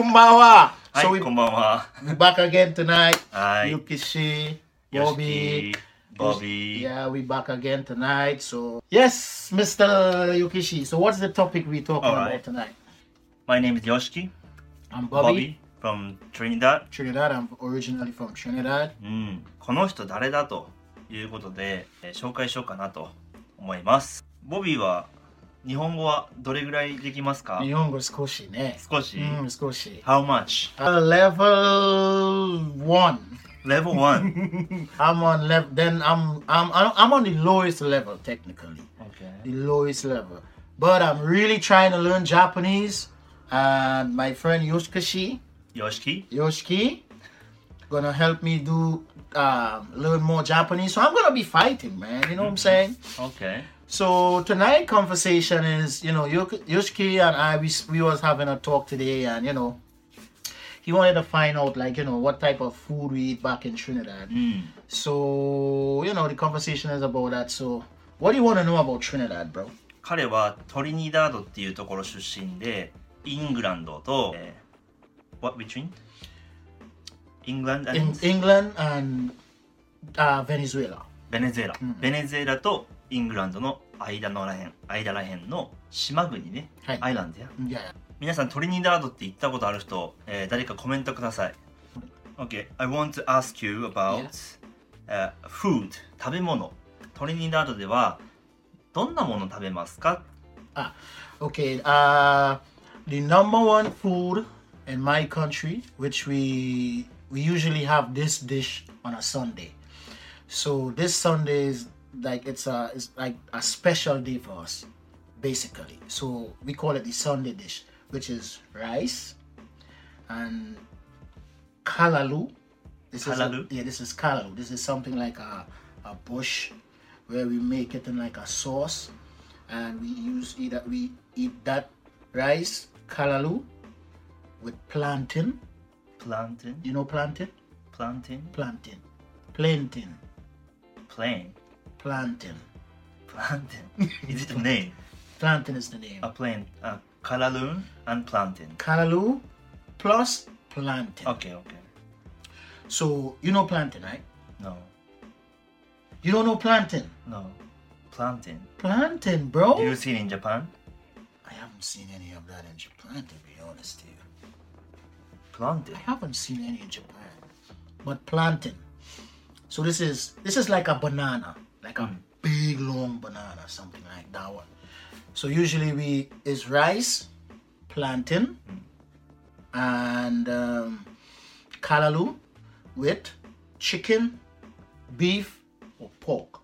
Kumbawa. はい、so we, こんばんは。we're back again tonight. はい。Yukishi, よし Bobby. き、ボビー。Yeah, we back again tonight. So yes, Mr. Yukishi. So what's the topic we talking Alright. about tonight? My name is Yoshiki, I'm Bobby. Bobby from Trinidad. Trinidad. I'm originally from Trinidad. うん。この人誰だということで、えー紹介しようかなと思います。ボビーは日本語はどれぐらいできますか Nihongo skoshi ne. 少し。 Mm, skoshi. How much? Uh, level one. Level 1. I'm on level. Then I'm I'm I'm on the lowest level technically. okay. the lowest level. But I'm really trying to learn Japanese. And my friend Yoshikashi, よしき Yoshiki, gonna help me do um, learn more Japanese. So I'm gonna be fighting, man. You know what I'm saying? ?OK。 So tonight conversation is, you know, Yok- Yoshiki and I we we was having a talk today, and you know, he wanted to find out like you know what type of food we eat back in Trinidad. うん。 So you know the conversation is about that. So what do you want to know about Trinidad, bro? 彼はトリニダードっていうところ出身で、イングランドと、えー What between? England and in England and uh, Venezuela. ベネズエラ、うんベネズエラと イングランドの間のらへん間らへんの島国ね、はいアイランドや Yeah. 皆さんトリニダードって行ったことある人、えー誰かコメントください OK I want to ask you about、uh, food 食べ物トリニダードではどんなもの食べますか Okay. Uh, the number one food in my country, which we we usually have this dish on a Sunday. So this Sunday is like it's a it's like a special day for us, basically. So we call it the Sunday dish, which is rice and callaloo. This callaloo? is a, yeah, this is callaloo. This is something like a a bush where we make it in like a sauce, and we use either we eat that rice callaloo with plantain. Plantain. You know plantain. Plantain. Plantain. Plantain. Plain. Plantain. Plantain. Is it the name? Plantain is the name. A plant, Uh, Kalaloon and plantain. Callaloo plus plantain. Okay, okay. So, you know plantain, right? No. You don't know plantain? No. Plantain. Plantain, bro. Do you see it in Japan? I haven't seen any of that in Japan, to be honest to you. Plantain? I haven't seen any in Japan. But plantain. So this is this is like a banana like a big long banana, something like that one. So usually we is rice, plantain, and um, with chicken, beef, or pork.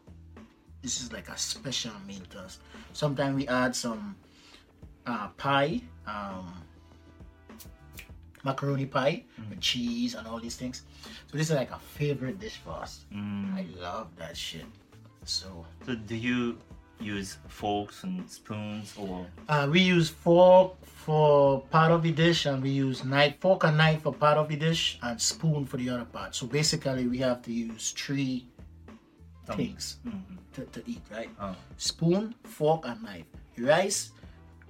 This is like a special meal to us. Sometimes we add some uh, pie, um, macaroni pie with cheese and all these things. So this is like a favorite dish for us. I love that shit. So So do you use forks and spoons or uh, we use fork for part of the dish, and we use knife, fork and knife for part of the dish, and spoon for the other part. So basically, we have to use three things to, to eat, right? Oh. Spoon, fork, and knife. Rice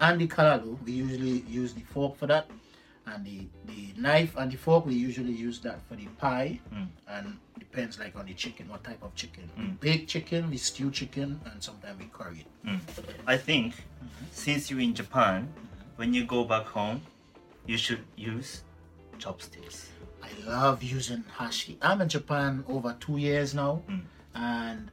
and the callaloo, we usually use the fork for that. And the, the knife and the fork, we usually use that for the pie. Mm. And depends like on the chicken, what type of chicken. Mm. We bake chicken, we stew chicken, and sometimes we curry it. Mm. I think since you're in Japan when you go back home you should use chopsticks I love using hashi. I'm in Japan over two years now, and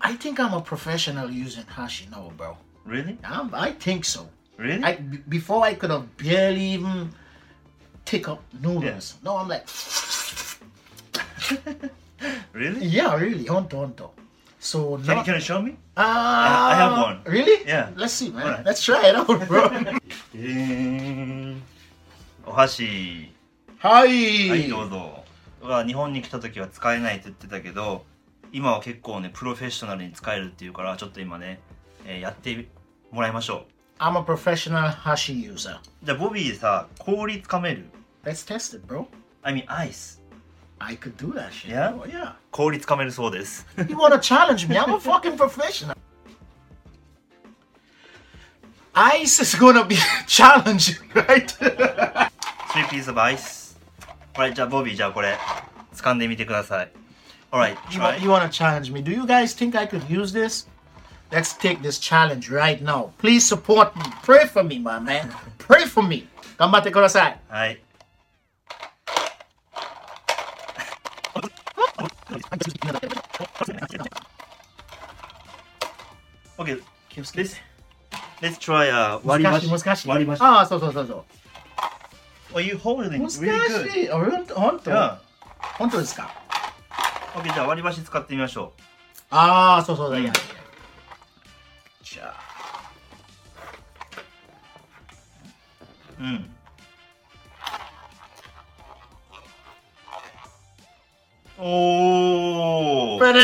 I think I'm a professional using hashi now, bro. Really? I'm, I think so. Really? I b- before I could have barely even take up noodles. No, I'm like, really? yeah, really, honto, honto. So Can, now, you- can you show me? Ah, I have one. Really? Yeah. Let's see, man. Alright. Let's try it out, bro. えーお箸はい。はいどうぞは日本に来た時は使えないって言ってたけど今は結構ねプロフェッショナルに使えるっていうからちょっと今ね、えーやってもらいましょ I'm a professional hashi user. うじゃあボビーさ氷つかめる Let's test it, bro. I mean アイス I could do that shit. Yeah? bro. Yeah. 氷つかめるそうです You want to challenge me? I'm a fucking professional. Ice is gonna be challenging, right? three piece of ice. Alright, じゃあボビー、じゃあこれ、掴んでみてください。Alright, You, wa- try. you want to challenge me? Do you guys think I could use this? Let's take this challenge right now. Please support me. Pray for me, my man. Pray for me. 頑張ってください。はい。Okay, let's, let's try a 割り難し箸。い難しい。割り箸。ああ、そうそうそうそう。Are you holding 難 really し good? い。あ、ほんと本当 Yeah. 本当ですか Okay, じゃあ割り箸使ってみましょああ、そうそうだ。いや。じゃ あ。う。うん。おーペレ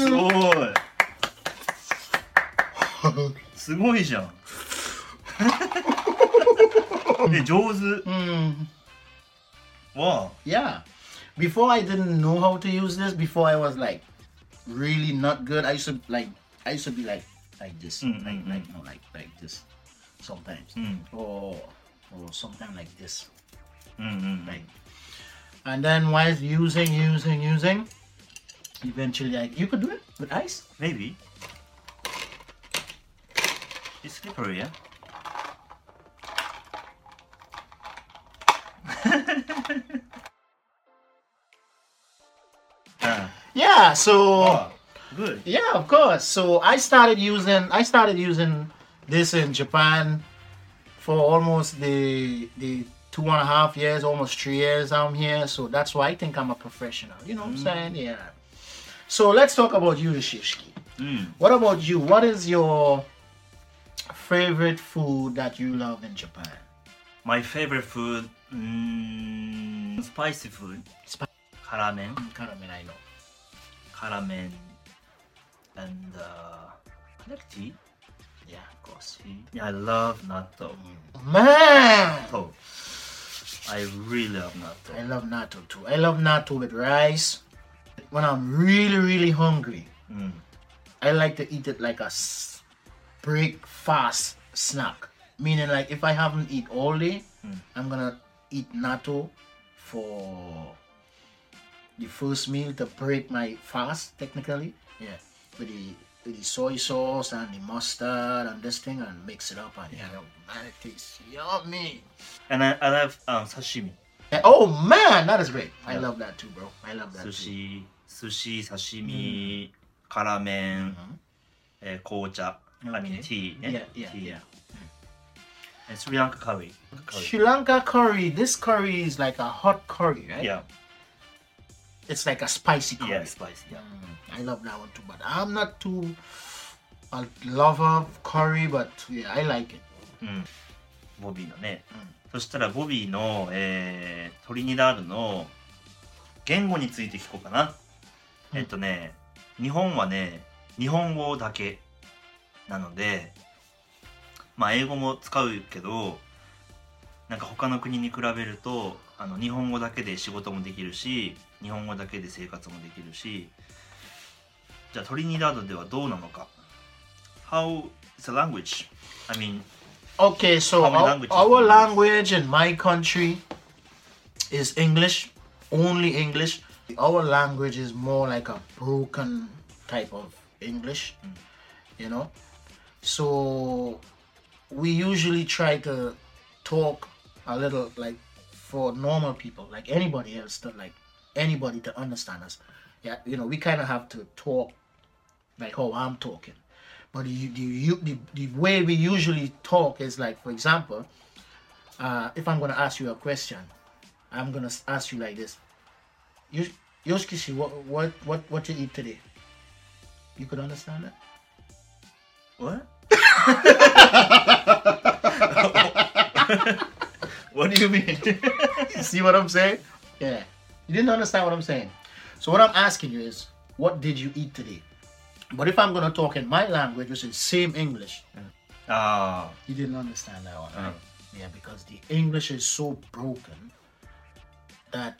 すーンごいすごいじゃんえ上手うん。わ Yeah. Before I didn't know how to use this, before I was like really not good. I used to like I used to be like like this, mm, like mm, like mm. no, like like this, sometimes, mm. or or sometimes like this, like. And then while using, using, using, eventually, like you could do it with ice, maybe. It's slippery, yeah. Yeah. So. Oh Good. Yeah, of course. So I started using I started using this in Japan for almost the the two and a half years, almost three years I'm here. So that's why I think I'm a professional. You know what mm. I'm saying? Yeah. So let's talk about you, Shishki. Mm. What about you? What is your favorite food that you love in Japan? My favorite food, mm, spicy food. Sp- ramen. Mm, I know. Ramen and uh, like tea. Yeah, of course. tea. I love natto. Man, Oh, I really love natto. I love natto too. I love natto with rice. When I'm really, really hungry, うん。I like to eat it like a breakfast snack. Meaning, like if I haven't eat all day, Mm. I'm gonna eat natto for the first meal to break my fast. Technically, yeah, with the with the soy sauce and the mustard and this thing and mix it up and yeah, man, it tastes yummy. And I, I love um, sashimi. Yeah, oh man, that is great. I Yeah. love that too, bro. I love that too. 寿司、寿司、刺身、辛麺、えー紅茶、I mean Okay. tea ね。 Yeah, yeah, tea. yeah. えスリランカカリー。カリ Sri Lanka curry. This curry is like a hot curry, right? Yeah, It's like a spicy curry. yeah, spicy. Yeah. Mm, I love that one too, but I'm not too a lover of curry, but yeah, I like it. うん。ボビーのね。うんそしたらボビーの、えートリニダードの言語について聞こうかな。うんえっとね、日本はね、日本語だけなので、まあ英語も使うけど、なんか他の国に比べると、あの日本語だけで仕事もできるし、日本語だけで生活もできるし、じゃあトリニダードではどうなのか ?How is the language? I mean, Okay, so How many our, languages our do you use? language in my country is English, only English. Our language is more like a broken type of English, you know. So we usually try to talk a little like for normal people, like anybody else, to like anybody to understand us. Yeah, you know, we kind of have to talk like how I'm talking. But the, the, you- the, the way we usually talk is like, for example, uh, if I'm going to ask you a question, I'm going to ask you like this. Yoshkishi, what, what, what, what you eat today? You could understand that? What? what do you mean? You see what I'm saying? Yeah. You didn't understand what I'm saying. So what I'm asking you is, what did you eat today? But if I'm going to talk in my language, which is same English, あ you didn't understand that one, right? Ah. Yeah, because the English is so broken that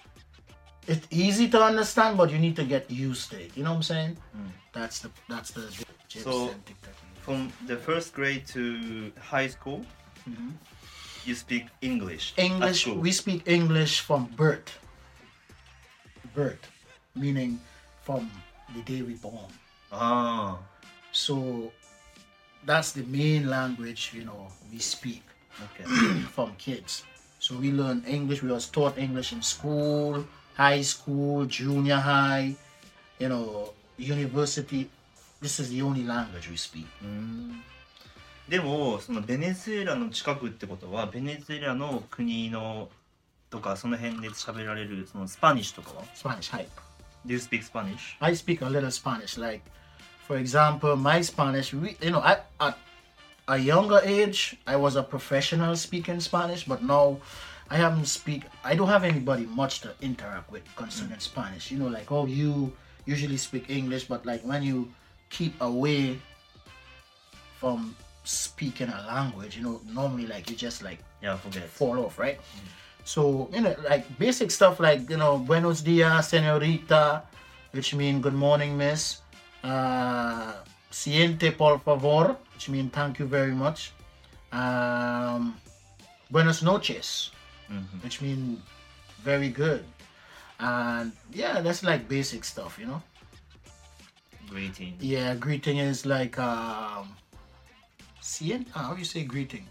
it's easy to understand, but you need to get used to it. You know what I'm saying? Hmm. That's the that's the. So- from the first grade to high school, mm-hmm. you speak English. English, we speak English from birth Birth, meaning from the day we born. あ So that's the main language, you know, we speak あ、OK。 from kids. So we learn English. We was taught English in school, high school, junior high, you know, university. This is the only language we speak. でもそのベネズエラの近くってことはベネズエラの国の とかその辺で喋られるそのスパニッシュとかは Spanish, hi. Do you speak Spanish? I speak a little Spanish. Like, for example, my Spanish, we, you know, I, at a younger age, I was a professional speaking Spanish, but now I haven't speak. I don't have anybody much to interact with concerning Spanish. You know, like oh, you usually speak English, but like when you keep away from speaking a language, you know, normally like you just like Yeah, forget. fall off, right? So, you know, like basic stuff like, you know, buenos dias, senorita, which mean good morning, miss. Uh, siente, por favor, which mean thank you very much. Um, buenos noches, Mhm. which mean very good. And yeah, that's like basic stuff, you know? Greeting. Yeah, greeting is like, um, siente, how do you say greeting?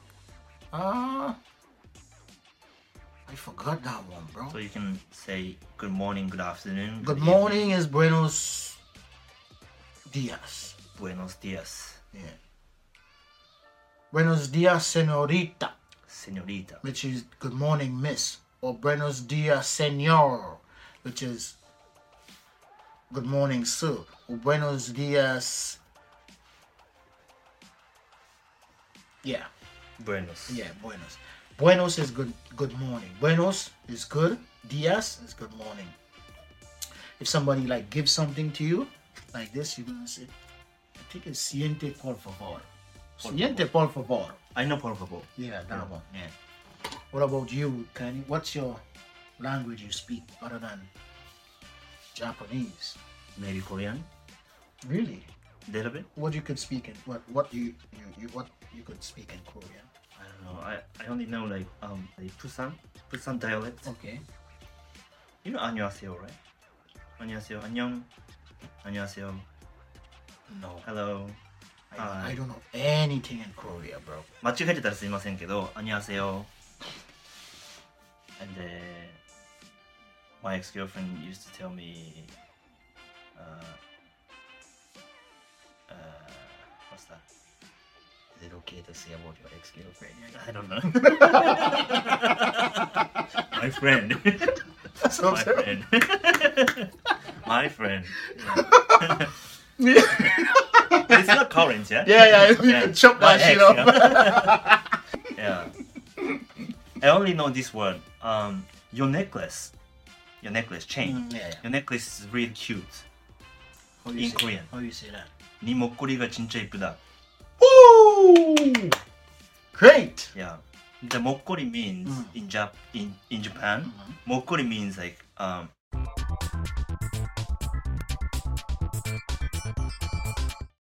Uh, I forgot that one, bro. So you can say good morning, good afternoon. Good evening. morning is buenos dias. Buenos dias, Yeah. Buenos dias, senorita, señorita. which is good morning, miss. Or buenos dias, senor, which is good morning, sir. Or buenos dias. Yeah, Buenos. yeah, buenos. Buenos is good good morning. Buenos is good. Dias is good morning. If somebody like gives something to you, like this, you're gonna say, I think it's siente por favor. Siente por favor. I know por favor. Yeah, that one. Yeah. What about you, Kenny? What's your language you speak other than Japanese? Maybe Korean. Really? A Little bit. What you could speak in what what you you, you what you could speak in Korean? I don't know. I, I only know like um like Busan Busan dialect. Okay. You know 안녕하세요, right? 안녕하세요. 안녕. 안녕하세요. No. Hello. I, Hi. I don't know anything in Korea, bro. 間違えてたらすいませんけど、안녕하세요. And uh, my ex-girlfriend used to tell me, uh, uh, what's that? Is it okay to say about your ex-girlfriend? I don't know. my friend. That's what my I'm saying. friend. my friend. Yeah, It's not current, yeah? yeah, yeah. You can chop My that shit ex, up. yeah. I only know this word. Um, your necklace. Your necklace chain. Mm, yeah, yeah. Your necklace is really cute. How you In say Korean. How you say that? 네 목걸이가 진짜 이쁘다. Woo! Great. Yeah. The mokkori means Mm. in Jap in in Japan, Mhm. mokkori means like um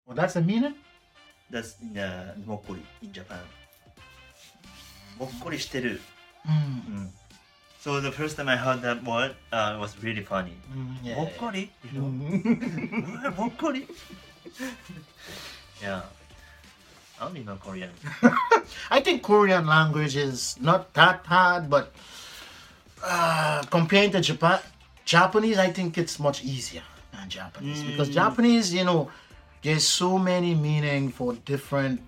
Well, that's the meaning. that's the mokkori in Japan. Mokkori Mm. Mm. So the first time I heard that word, uh, it was really funny. Mm, yeah. You know, mokkori. Yeah. I only know Korean. I think Korean language is not that hard, but uh, comparing to Japan, Japanese, I think it's much easier than Japanese because Mm. Japanese, you know, there's so many meaning for different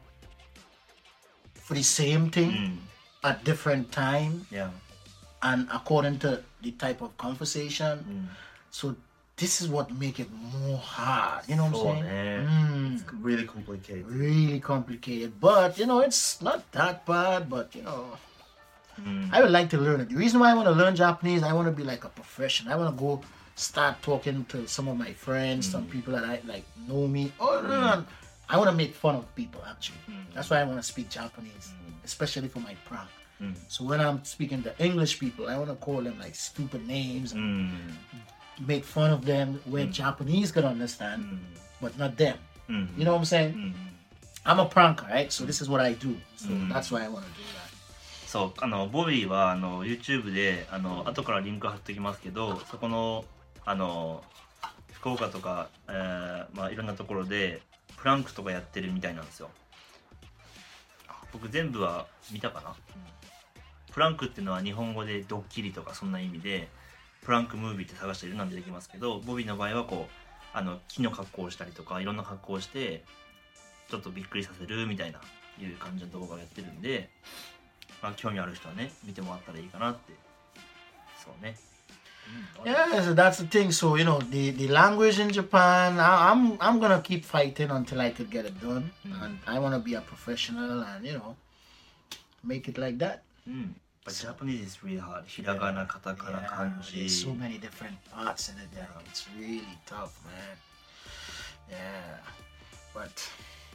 for the same thing Mm. at different time Yeah. and according to the type of conversation. Mm. So this is what make it more hard. You know what I'm saying? Mm. It's really complicated. really complicated. But you know, it's not that bad. But you know, Mm. I would like to learn it. The reason why I want to learn Japanese, I want to be like a professional. I want to go start talking to some of my friends, some people that I like know me. Oh, no, no, no. I want to make fun of people. Actually, that's why I want to speak Japanese, especially for my prank. Mm. So when I'm speaking to English people, I want to call them like stupid names and Mm. Make fun of them where Japanese can understand, Mm. but not them. Mm. You know what I'm saying? Mm. I'm a pranker, right? So this is what I do. So Mm. that's why I want to do that. そうあのボビーはあの YouTube であの後からリンク貼っておきますけどそこのあの福岡とか、えーまあ、いろんなところでプランクとかやってるみたいなんですよ僕全部は見たかな、プランクっていうのは日本語でドッキリとかそんな意味でプランクムービーって探してるなんでできますけどボビーの場合はこうあの木の格好をしたりとかいろんな格好をしてちょっとびっくりさせるみたいないう感じの動画をやってるんで、まあ、興味ある人はね見てもらったらいいかなってそうね、うん Yeah, so that's the thing. So you know, the the language in Japan, I, I'm I'm gonna keep fighting until I could get it done, Mm. and I wanna be a professional and you know, make it like that. う But Japanese is really hard. Hiragana, katakana, yeah, kanji. There's so many different parts in it it's really tough, man. Yeah. But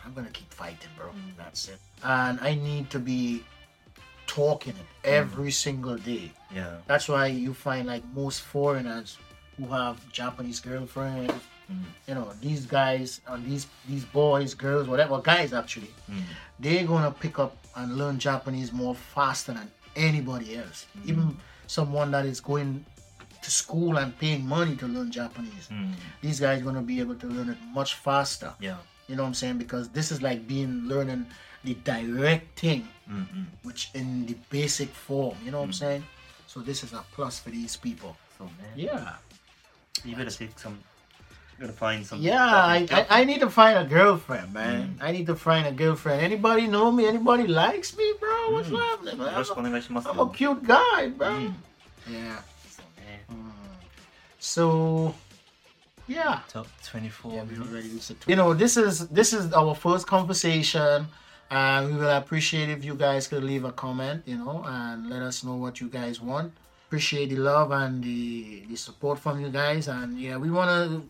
I'm gonna keep fighting, bro. Mm. That's it. And I need to be talking it mm. every mm. single day. Yeah. That's why you find like most foreigners who have Japanese girlfriends. Mm. You know, these guys and these these boys, girls, whatever, guys actually, mm. they're gonna pick up and learn Japanese more faster than anybody else, mm. even someone that is going to school and paying money to learn Japanese. Mm. These guys gonna be able to learn it much faster. Yeah, you know what I'm saying because this is like being learning the direct thing, mm-hmm. which in the basic form. You know what I'm mm. saying. So this is a plus for these people. So man, yeah, you better take some gotta find something. Yeah, I, I, I, need to find a girlfriend, man. Mm. I need to find a girlfriend. Anybody know me? Anybody likes me, bro? What's mm. happening, man? I'm a, I'm a cute guy, bro. Mm. Yeah. Mm. So, yeah. Top twenty-four. Yeah, we already You know, this is this is our first conversation. And we will appreciate if you guys could leave a comment, you know, and let us know what you guys want appreciate the love and the, the support from you guys and yeah we want to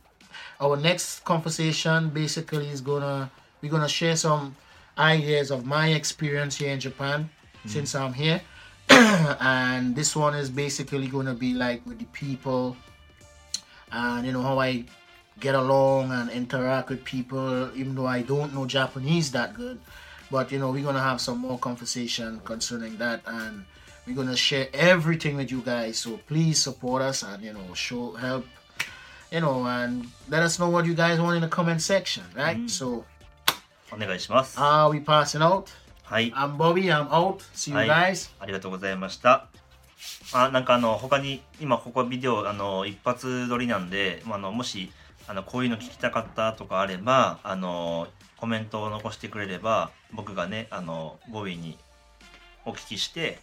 our next conversation basically is gonna we're gonna share some ideas of my experience here in Japan mm-hmm. since I'm here, and this one is basically gonna be like with the people and you know how I get along and interact with people, even though I don't know Japanese that good. But you know, we're gonna have some more conversation concerning that, and we're gonna share everything with you guys. So please support us and you know, show help, you know, and let us know what you guys want in the comment section, right? So, お願いします。are we passing out? はい。I'm Bobby. I'm out. See you guys. ありがとうございました。あ、なんかあの、他に、今ここビデオ、あの、一発撮りなんで、まあ、あの、もし、あの、こういうの聞きたかったとかあれば、あの、コメントを残してくれれば、僕がね、あの、ボビーにお聞きして、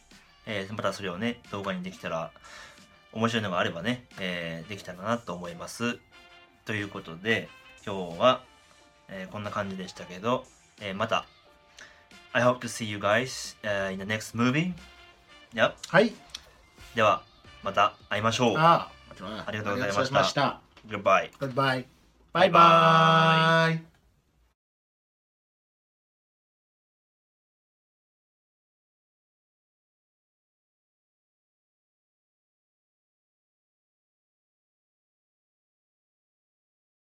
えーまたそれをね、動画にできたら、面白いのがあればね、えーできたらなと思います。ということで、今日は、えーこんな感じでしたけど、えーまた、I hope to see you guys、uh, in the next movie. Yep. はい。では、また会いましょう。あ、ありがとうございました Goodbye. Goodbye. Bye Bye bye.